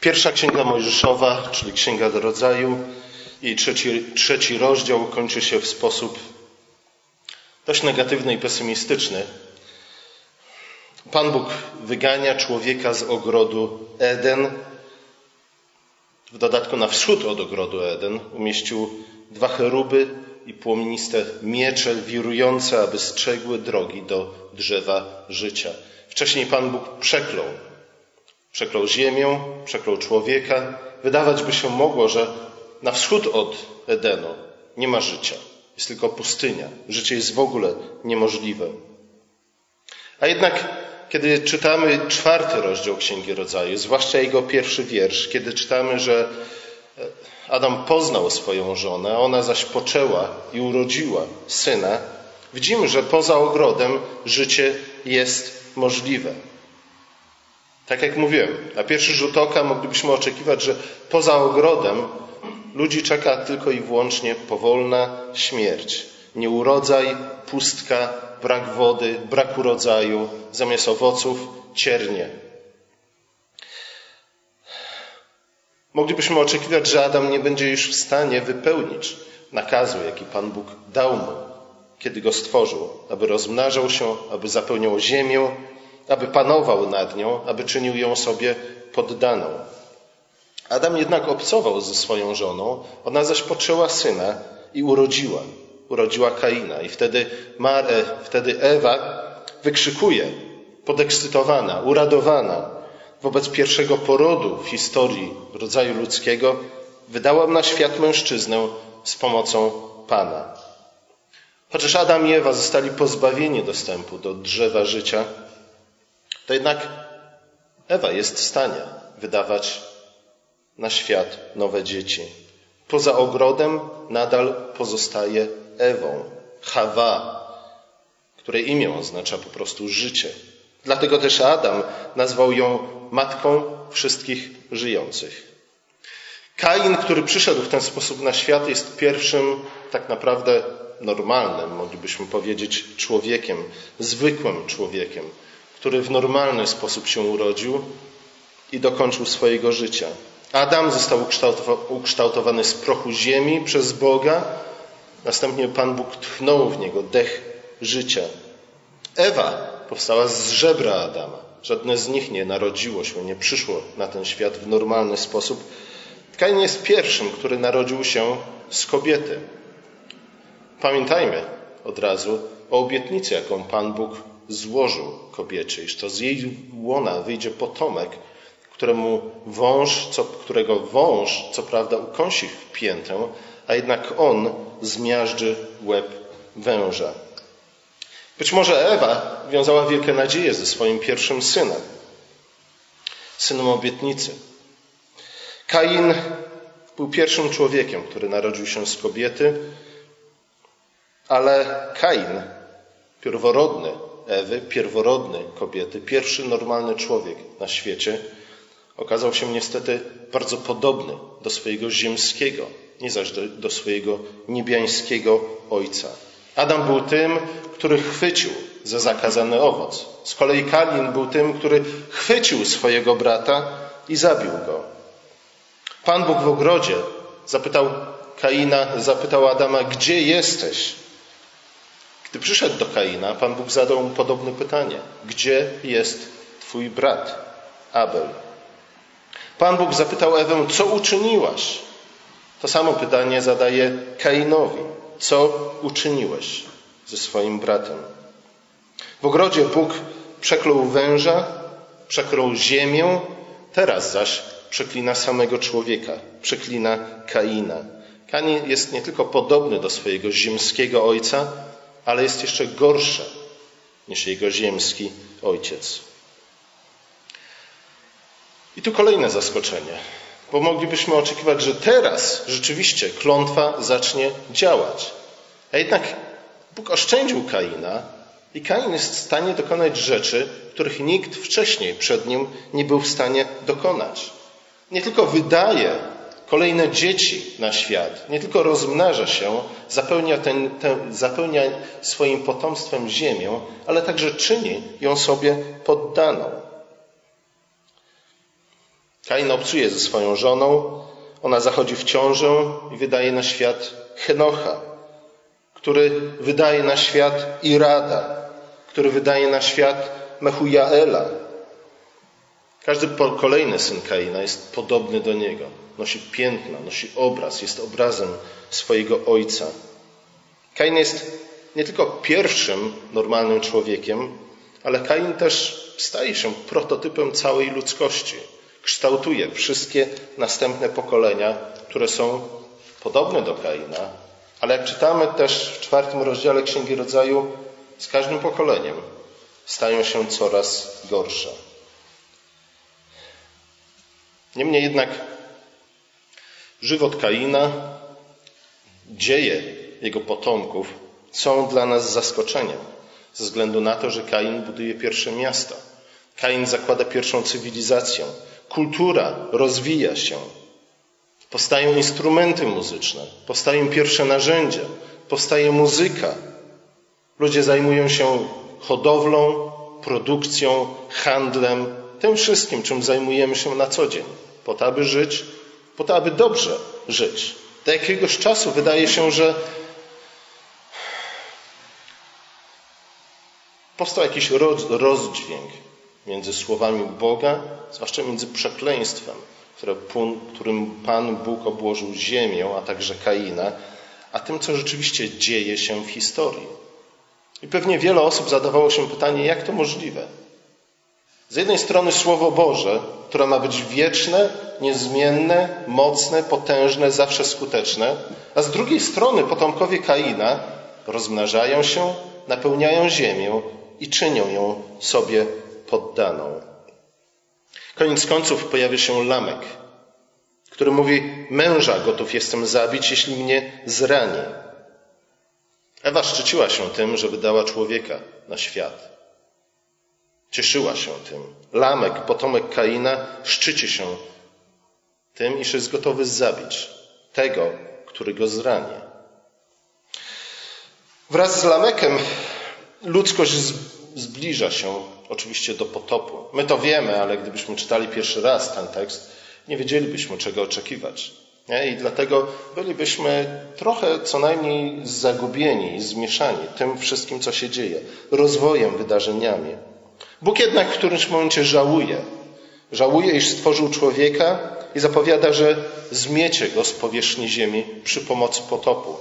Pierwsza księga Mojżeszowa, czyli księga do rodzaju, i trzeci, trzeci rozdział kończy się w sposób dość negatywny i pesymistyczny. Pan Bóg wygania człowieka z ogrodu Eden. W dodatku na wschód od ogrodu Eden umieścił dwa cheruby i płomieniste miecze wirujące, aby strzegły drogi do drzewa życia. Wcześniej Pan Bóg przeklął. Przeklął ziemię, przeklął człowieka. Wydawać by się mogło, że na wschód od Edenu nie ma życia. Jest tylko pustynia. Życie jest w ogóle niemożliwe. A jednak, kiedy czytamy czwarty rozdział Księgi Rodzaju, zwłaszcza jego pierwszy wiersz, kiedy czytamy, że Adam poznał swoją żonę, a ona zaś poczęła i urodziła syna, widzimy, że poza ogrodem życie jest możliwe. Tak jak mówiłem, na pierwszy rzut oka moglibyśmy oczekiwać, że poza ogrodem ludzi czeka tylko i wyłącznie powolna śmierć. Nieurodzaj, pustka, brak wody, brak urodzaju, zamiast owoców ciernie. Moglibyśmy oczekiwać, że Adam nie będzie już w stanie wypełnić nakazu, jaki Pan Bóg dał mu, kiedy go stworzył, aby rozmnażał się, aby zapełniał ziemię, aby panował nad nią, aby czynił ją sobie poddaną. Adam jednak obcował ze swoją żoną, ona zaś poczęła syna i urodziła. Urodziła Kaina. I wtedy, Mar, wtedy Ewa wykrzykuje, podekscytowana, uradowana wobec pierwszego porodu w historii rodzaju ludzkiego, wydałam na świat mężczyznę z pomocą Pana. Chociaż Adam i Ewa zostali pozbawieni dostępu do drzewa życia, to jednak Ewa jest w stanie wydawać na świat nowe dzieci. Poza ogrodem nadal pozostaje Ewą, Hawa, której imię oznacza po prostu życie. Dlatego też Adam nazwał ją matką wszystkich żyjących. Kain, który przyszedł w ten sposób na świat, jest pierwszym tak naprawdę normalnym, moglibyśmy powiedzieć, człowiekiem, zwykłym człowiekiem, który w normalny sposób się urodził i dokończył swojego życia. Adam został ukształtowany z prochu ziemi przez Boga, następnie Pan Bóg tchnął w niego dech życia. Ewa powstała z żebra Adama. Żadne z nich nie narodziło się, nie przyszło na ten świat w normalny sposób. Kain jest pierwszym, który narodził się z kobiety. Pamiętajmy od razu o obietnicy, jaką Pan Bóg złożył kobiecie, iż to z jej łona wyjdzie potomek, któremu wąż, co, którego wąż, co prawda, ukąsi w piętę, a jednak on zmiażdży łeb węża. Być może Ewa wiązała wielkie nadzieje ze swoim pierwszym synem, synem obietnicy. Kain był pierwszym człowiekiem, który narodził się z kobiety, ale Kain, pierworodny Ewy, pierworodny kobiety, pierwszy normalny człowiek na świecie, okazał się niestety bardzo podobny do swojego ziemskiego, nie zaś do, do swojego niebiańskiego ojca. Adam był tym, który chwycił za zakazany owoc. Z kolei Kalin był tym, który chwycił swojego brata i zabił go. Pan Bóg w ogrodzie zapytał Kaina, zapytał Adama, gdzie jesteś? Gdy przyszedł do Kaina, Pan Bóg zadał mu podobne pytanie: Gdzie jest Twój brat Abel? Pan Bóg zapytał Ewę, co uczyniłaś? To samo pytanie zadaje Kainowi. Co uczyniłeś ze swoim bratem? W ogrodzie Bóg przeklął węża, przeklął ziemię, teraz zaś przeklina samego człowieka, przeklina Kaina. Kain jest nie tylko podobny do swojego ziemskiego ojca, ale jest jeszcze gorszy niż jego ziemski ojciec. I tu kolejne zaskoczenie, bo moglibyśmy oczekiwać, że teraz rzeczywiście klątwa zacznie działać. A jednak Bóg oszczędził Kaina i Kain jest w stanie dokonać rzeczy, których nikt wcześniej przed nim nie był w stanie dokonać. Nie tylko wydaje kolejne dzieci na świat, nie tylko rozmnaża się, zapełnia, ten, ten, zapełnia swoim potomstwem ziemię, ale także czyni ją sobie poddaną. Kain obcuje ze swoją żoną, ona zachodzi w ciążę i wydaje na świat Henocha, który wydaje na świat Irada, który wydaje na świat Mechujaela. Każdy kolejny syn Kaina jest podobny do niego. Nosi piętna, nosi obraz, jest obrazem swojego ojca. Kain jest nie tylko pierwszym normalnym człowiekiem, ale Kain też staje się prototypem całej ludzkości. Kształtuje wszystkie następne pokolenia, które są podobne do Kaina, ale jak czytamy też w czwartym rozdziale Księgi Rodzaju, z każdym pokoleniem stają się coraz gorsze. Niemniej jednak żywot Kaina, dzieje jego potomków są dla nas zaskoczeniem, ze względu na to, że Kain buduje pierwsze miasta. Kain zakłada pierwszą cywilizację. Kultura rozwija się. Powstają instrumenty muzyczne, powstają pierwsze narzędzia, powstaje muzyka. Ludzie zajmują się hodowlą, produkcją, handlem, tym wszystkim, czym zajmujemy się na co dzień, po to, aby żyć, po to, aby dobrze żyć. Do jakiegoś czasu wydaje się, że powstał jakiś rozdźwięk między słowami Boga, zwłaszcza między przekleństwem, którym Pan Bóg obłożył ziemię, a także Kaina, a tym, co rzeczywiście dzieje się w historii. I pewnie wiele osób zadawało się pytanie, jak to możliwe? Z jednej strony Słowo Boże, które ma być wieczne, niezmienne, mocne, potężne, zawsze skuteczne, a z drugiej strony potomkowie Kaina rozmnażają się, napełniają ziemię i czynią ją sobie poddaną. Koniec końców pojawia się Lamek, który mówi: Męża gotów jestem zabić, jeśli mnie zrani. Ewa szczyciła się tym, że wydała człowieka na świat. Cieszyła się tym. Lamek, potomek Kaina, szczyci się tym, iż jest gotowy zabić tego, który go zrani. Wraz z Lamekiem ludzkość zbliża się oczywiście do potopu. My to wiemy, ale gdybyśmy czytali pierwszy raz ten tekst, nie wiedzielibyśmy, czego oczekiwać. I dlatego bylibyśmy trochę co najmniej zagubieni, zmieszani tym wszystkim, co się dzieje, rozwojem, wydarzeniami. Bóg jednak w którymś momencie żałuje. Żałuje, iż stworzył człowieka i zapowiada, że zmiecie go z powierzchni ziemi przy pomocy potopu.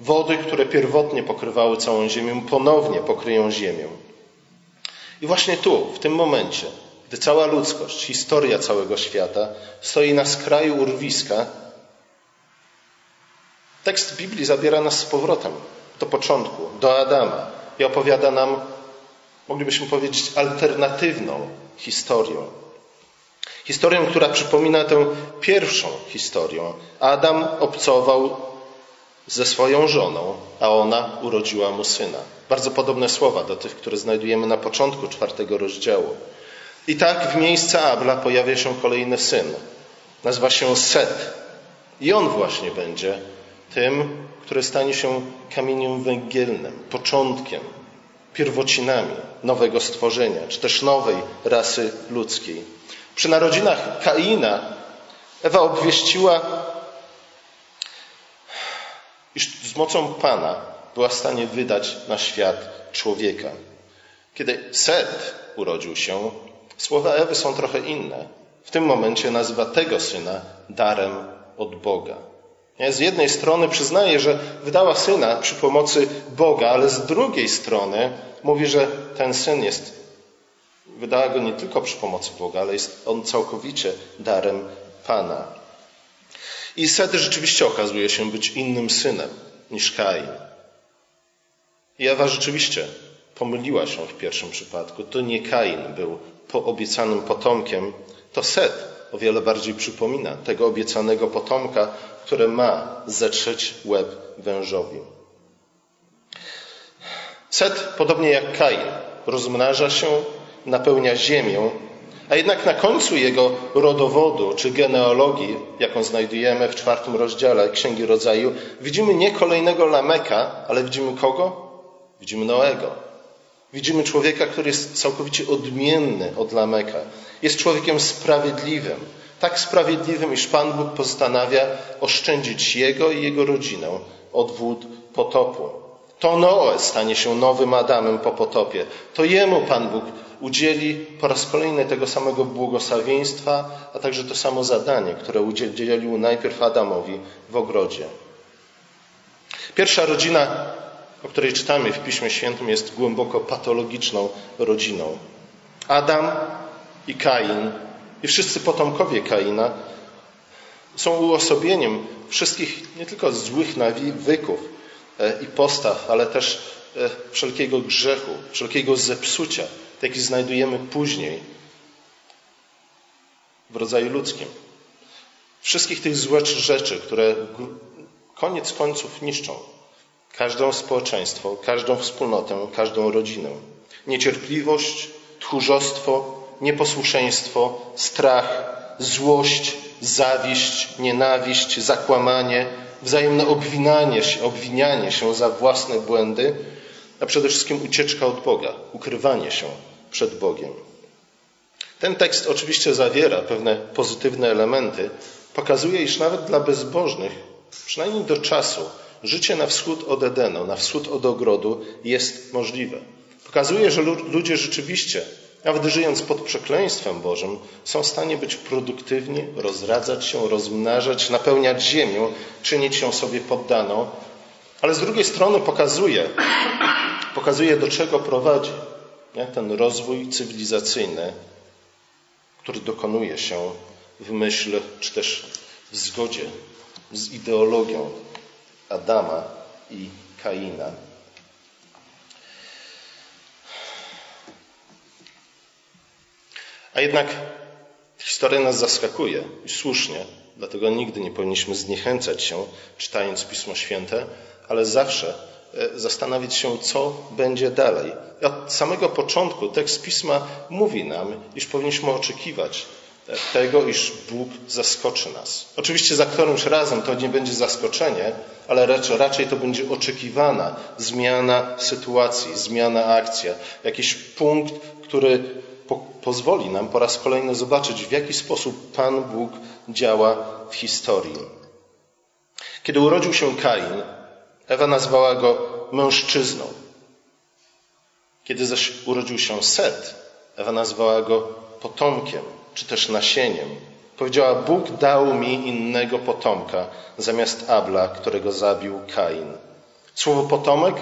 Wody, które pierwotnie pokrywały całą ziemię, ponownie pokryją ziemię. I właśnie tu, w tym momencie, gdy cała ludzkość, historia całego świata stoi na skraju urwiska, tekst Biblii zabiera nas z powrotem do początku, do Adama i opowiada nam, moglibyśmy powiedzieć, alternatywną historię. Historię, która przypomina tę pierwszą historię. Adam obcował ze swoją żoną, a ona urodziła mu syna. Bardzo podobne słowa do tych, które znajdujemy na początku czwartego rozdziału. I tak w miejsce Abla pojawia się kolejny syn. Nazywa się Set. I on właśnie będzie tym, który stanie się kamieniem węgielnym, początkiem, pierwocinami nowego stworzenia, czy też nowej rasy ludzkiej. Przy narodzinach Kaina Ewa obwieściła iż z mocą Pana była w stanie wydać na świat człowieka. Kiedy Set urodził się, słowa Ewy są trochę inne. W tym momencie nazywa tego syna darem od Boga. Z jednej strony przyznaje, że wydała syna przy pomocy Boga, ale z drugiej strony mówi, że ten syn jest, wydała go nie tylko przy pomocy Boga, ale jest on całkowicie darem Pana. I Set rzeczywiście okazuje się być innym synem niż Kain. I Ewa rzeczywiście pomyliła się w pierwszym przypadku. To nie Kain był po obiecanym potomkiem, to Set o wiele bardziej przypomina tego obiecanego potomka, które ma zetrzeć łeb wężowi. Set, podobnie jak Kain, rozmnaża się, napełnia ziemię a jednak na końcu jego rodowodu czy genealogii, jaką znajdujemy w czwartym rozdziale Księgi Rodzaju, widzimy nie kolejnego Lameka, ale widzimy kogo? Widzimy Noego. Widzimy człowieka, który jest całkowicie odmienny od Lameka. Jest człowiekiem sprawiedliwym, Tak sprawiedliwym, iż Pan Bóg postanawia oszczędzić jego i jego rodzinę od wód potopu. To Noe stanie się nowym Adamem po potopie. To jemu Pan Bóg udzieli po raz kolejny tego samego błogosławieństwa, a także to samo zadanie, które udzielił najpierw Adamowi w ogrodzie. Pierwsza rodzina, o której czytamy w Piśmie Świętym, jest głęboko patologiczną rodziną. Adam i Kain i wszyscy potomkowie Kaina są uosobieniem wszystkich nie tylko złych nawyków e, i postaw, ale też e, wszelkiego grzechu, wszelkiego zepsucia, jaki znajdujemy później w rodzaju ludzkim. Wszystkich tych złych rzeczy, które koniec końców niszczą każdą społeczeństwo, każdą wspólnotę, każdą rodzinę. Niecierpliwość, tchórzostwo, nieposłuszeństwo, strach, złość, zawiść, nienawiść, zakłamanie, wzajemne obwinanie się, obwinianie się za własne błędy, a przede wszystkim ucieczka od Boga, ukrywanie się przed Bogiem. Ten tekst oczywiście zawiera pewne pozytywne elementy, pokazuje, iż nawet dla bezbożnych, przynajmniej do czasu, życie na wschód od Edenu, na wschód od ogrodu jest możliwe. Pokazuje, że ludzie rzeczywiście, nawet żyjąc pod przekleństwem Bożym, są w stanie być produktywni, rozradzać się, rozmnażać, napełniać ziemię, czynić ją sobie poddaną, ale z drugiej strony pokazuje, pokazuje do czego prowadzi nie? ten rozwój cywilizacyjny, który dokonuje się w myśl, czy też w zgodzie z ideologią Adama i Kaina. A jednak historia nas zaskakuje i słusznie, dlatego nigdy nie powinniśmy zniechęcać się, czytając Pismo Święte, ale zawsze e, zastanowić się, co będzie dalej. Od samego początku tekst Pisma mówi nam, iż powinniśmy oczekiwać tego, iż Bóg zaskoczy nas. Oczywiście za którymś razem to nie będzie zaskoczenie, ale raczej, raczej to będzie oczekiwana zmiana sytuacji, zmiana akcja, jakiś punkt, który po, pozwoli nam po raz kolejny zobaczyć, w jaki sposób Pan Bóg działa w historii. Kiedy urodził się Kain, Ewa nazwała go mężczyzną. Kiedy zaś urodził się Set, Ewa nazwała go potomkiem czy też nasieniem. Powiedziała: Bóg dał mi innego potomka zamiast Abla, którego zabił Kain. Słowo potomek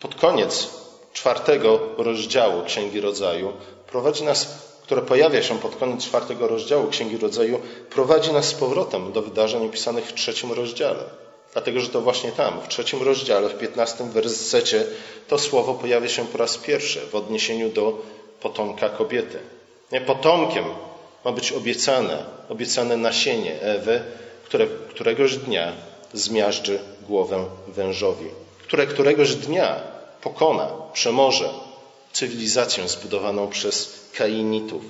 pod koniec czwartego rozdziału Księgi Rodzaju prowadzi nas, które pojawia się pod koniec czwartego rozdziału Księgi Rodzaju, prowadzi nas z powrotem do wydarzeń opisanych w trzecim rozdziale. Dlatego, że to właśnie tam, w trzecim rozdziale, w piętnastym wersecie, to słowo pojawia się po raz pierwszy w odniesieniu do potomka kobiety. Nie, potomkiem ma być obiecane, obiecane nasienie Ewy, które któregoś dnia zmiażdży głowę wężowi, które któregoś dnia pokona, przemoże cywilizację zbudowaną przez Kainitów.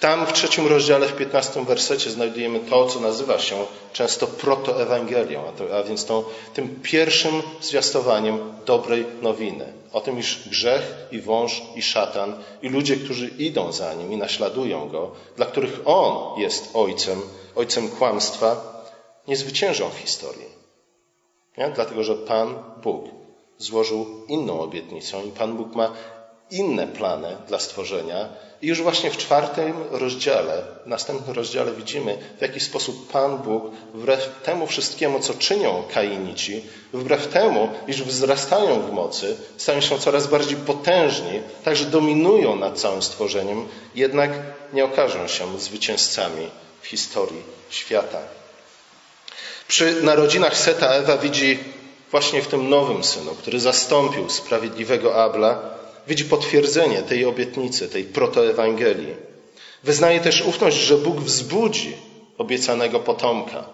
Tam w trzecim rozdziale, w piętnastym wersecie znajdujemy to, co nazywa się często protoewangelią, a więc tą, tym pierwszym zwiastowaniem dobrej nowiny. O tym, iż grzech i wąż i szatan i ludzie, którzy idą za nim i naśladują go, dla których on jest ojcem, ojcem kłamstwa, nie zwyciężą w historii. Nie? Dlatego, że Pan Bóg złożył inną obietnicę i Pan Bóg ma inne plany dla stworzenia. I już właśnie w czwartym rozdziale, w następnym rozdziale widzimy, w jaki sposób Pan Bóg, wbrew temu wszystkiemu, co czynią Kainici, wbrew temu, iż wzrastają w mocy, stają się coraz bardziej potężni, także dominują nad całym stworzeniem, jednak nie okażą się zwycięzcami w historii świata. Przy narodzinach Seta Ewa widzi właśnie w tym nowym synu, który zastąpił sprawiedliwego Abla, widzi potwierdzenie tej obietnicy, tej protoewangelii. Wyznaje też ufność, że Bóg wzbudzi obiecanego potomka.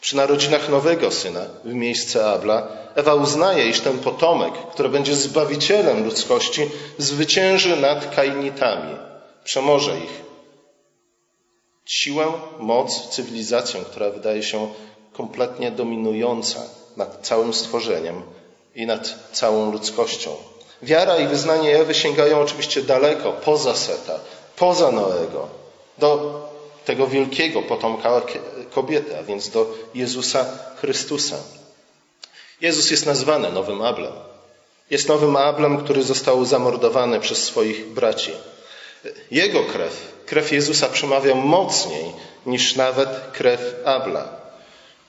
Przy narodzinach nowego syna w miejsce Abla, Ewa uznaje, iż ten potomek, który będzie zbawicielem ludzkości, zwycięży nad kainitami, przemoże ich. Siłę, moc, cywilizację, która wydaje się kompletnie dominująca nad całym stworzeniem i nad całą ludzkością. Wiara i wyznanie Ewy sięgają oczywiście daleko, poza Seta, poza Noego, do tego wielkiego potomka kobiety, a więc do Jezusa Chrystusa. Jezus jest nazwany nowym Ablem. Jest nowym Ablem, który został zamordowany przez swoich braci. Jego krew, krew Jezusa przemawia mocniej niż nawet krew Abla.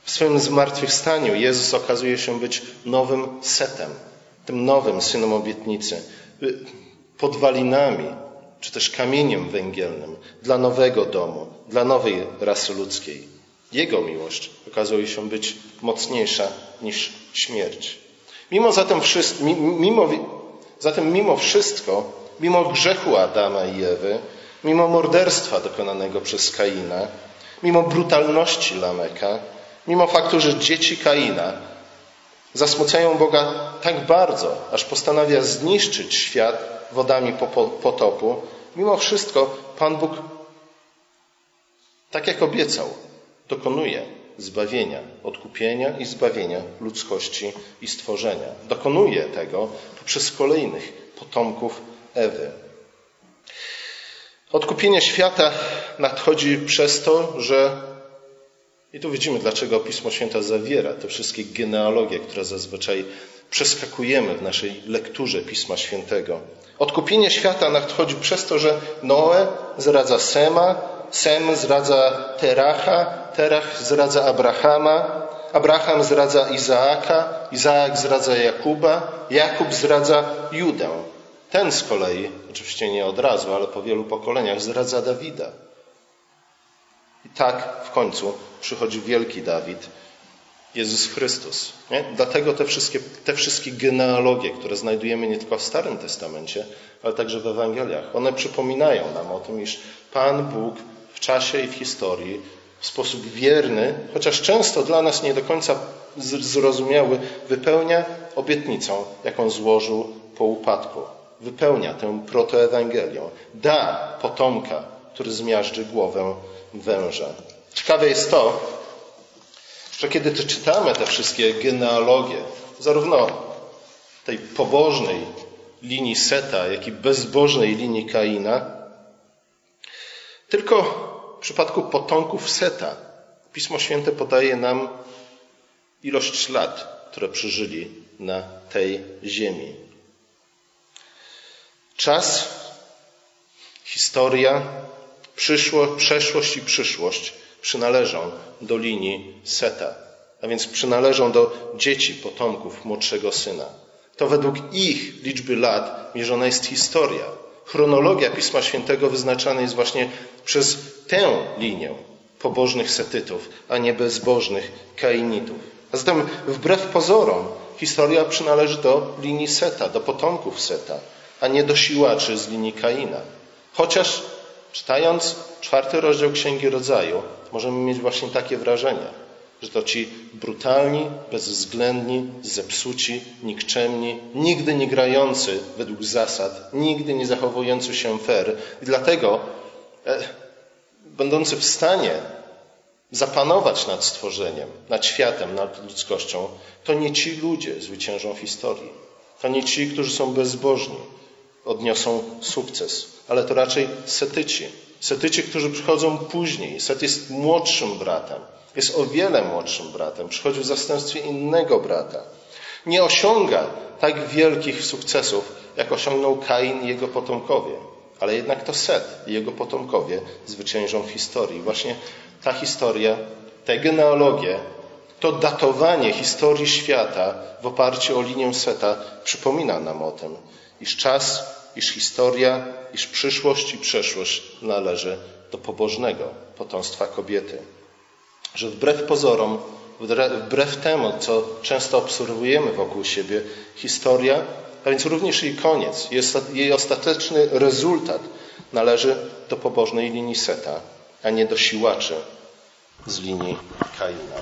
W swoim zmartwychwstaniu Jezus okazuje się być nowym setem, tym nowym synem obietnicy, podwalinami, czy też kamieniem węgielnym dla nowego domu, dla nowej rasy ludzkiej. Jego miłość okazuje się być mocniejsza niż śmierć. Mimo zatem, mimo, zatem mimo wszystko, mimo grzechu Adama i Ewy, mimo morderstwa dokonanego przez Kaina, mimo brutalności Lameka, mimo faktu, że dzieci Kaina zasmucają Boga tak bardzo, aż postanawia zniszczyć świat wodami potopu, mimo wszystko Pan Bóg, tak jak obiecał, dokonuje zbawienia, odkupienia i zbawienia ludzkości i stworzenia. Dokonuje tego poprzez kolejnych potomków Ewy. Odkupienie świata nadchodzi przez to, że i tu widzimy, dlaczego Pismo Święte zawiera te wszystkie genealogie, które zazwyczaj przeskakujemy w naszej lekturze Pisma Świętego. Odkupienie świata nadchodzi przez to, że Noe zradza Sema, Sem zradza Teracha, Terach zradza Abrahama, Abraham zradza Izaaka, Izaak zradza Jakuba, Jakub zradza Judę. Ten z kolei, oczywiście nie od razu, ale po wielu pokoleniach, zdradza Dawida. I tak w końcu przychodzi wielki Dawid, Jezus Chrystus. Nie? Dlatego te wszystkie, te wszystkie genealogie, które znajdujemy nie tylko w Starym Testamencie, ale także w Ewangeliach, one przypominają nam o tym, iż Pan Bóg w czasie i w historii w sposób wierny, chociaż często dla nas nie do końca zrozumiały, wypełnia obietnicą, jaką złożył po upadku wypełnia tę protoewangelię. Da potomka, który zmiażdży głowę węża. Ciekawe jest to, że kiedy czytamy te wszystkie genealogie, zarówno tej pobożnej linii Seta, jak i bezbożnej linii Kaina, tylko w przypadku potomków Seta Pismo Święte podaje nam ilość lat, które przeżyli na tej ziemi. Czas, historia, przyszło, przeszłość i przyszłość przynależą do linii Seta, a więc przynależą do dzieci, potomków młodszego syna. To według ich liczby lat mierzona jest historia. Chronologia Pisma Świętego wyznaczana jest właśnie przez tę linię pobożnych setytów, a nie bezbożnych kainitów. A zatem wbrew pozorom historia przynależy do linii Seta, do potomków Seta a nie do siłaczy z linii Kaina. Chociaż czytając czwarty rozdział Księgi Rodzaju, możemy mieć właśnie takie wrażenie, że to ci brutalni, bezwzględni, zepsuci, nikczemni, nigdy nie grający według zasad, nigdy nie zachowujący się fair i dlatego e, będący w stanie zapanować nad stworzeniem, nad światem, nad ludzkością, to nie ci ludzie zwyciężą w historii. To nie ci, którzy są bezbożni, odniosą sukces, ale to raczej setyci. Setyci, którzy przychodzą później. Set jest młodszym bratem. Jest o wiele młodszym bratem. Przychodzi w zastępstwie innego brata. Nie osiąga tak wielkich sukcesów, jak osiągnął Kain i jego potomkowie. Ale jednak to Set i jego potomkowie zwyciężą w historii. Właśnie ta historia, te genealogie, to datowanie historii świata w oparciu o linię Seta przypomina nam o tym, iż czas iż historia, iż przyszłość i przeszłość należy do pobożnego potomstwa kobiety. Że wbrew pozorom, wbrew temu, co często obserwujemy wokół siebie, historia, a więc również jej koniec, jej ostateczny rezultat należy do pobożnej linii Seta, a nie do siłaczy z linii Kaina.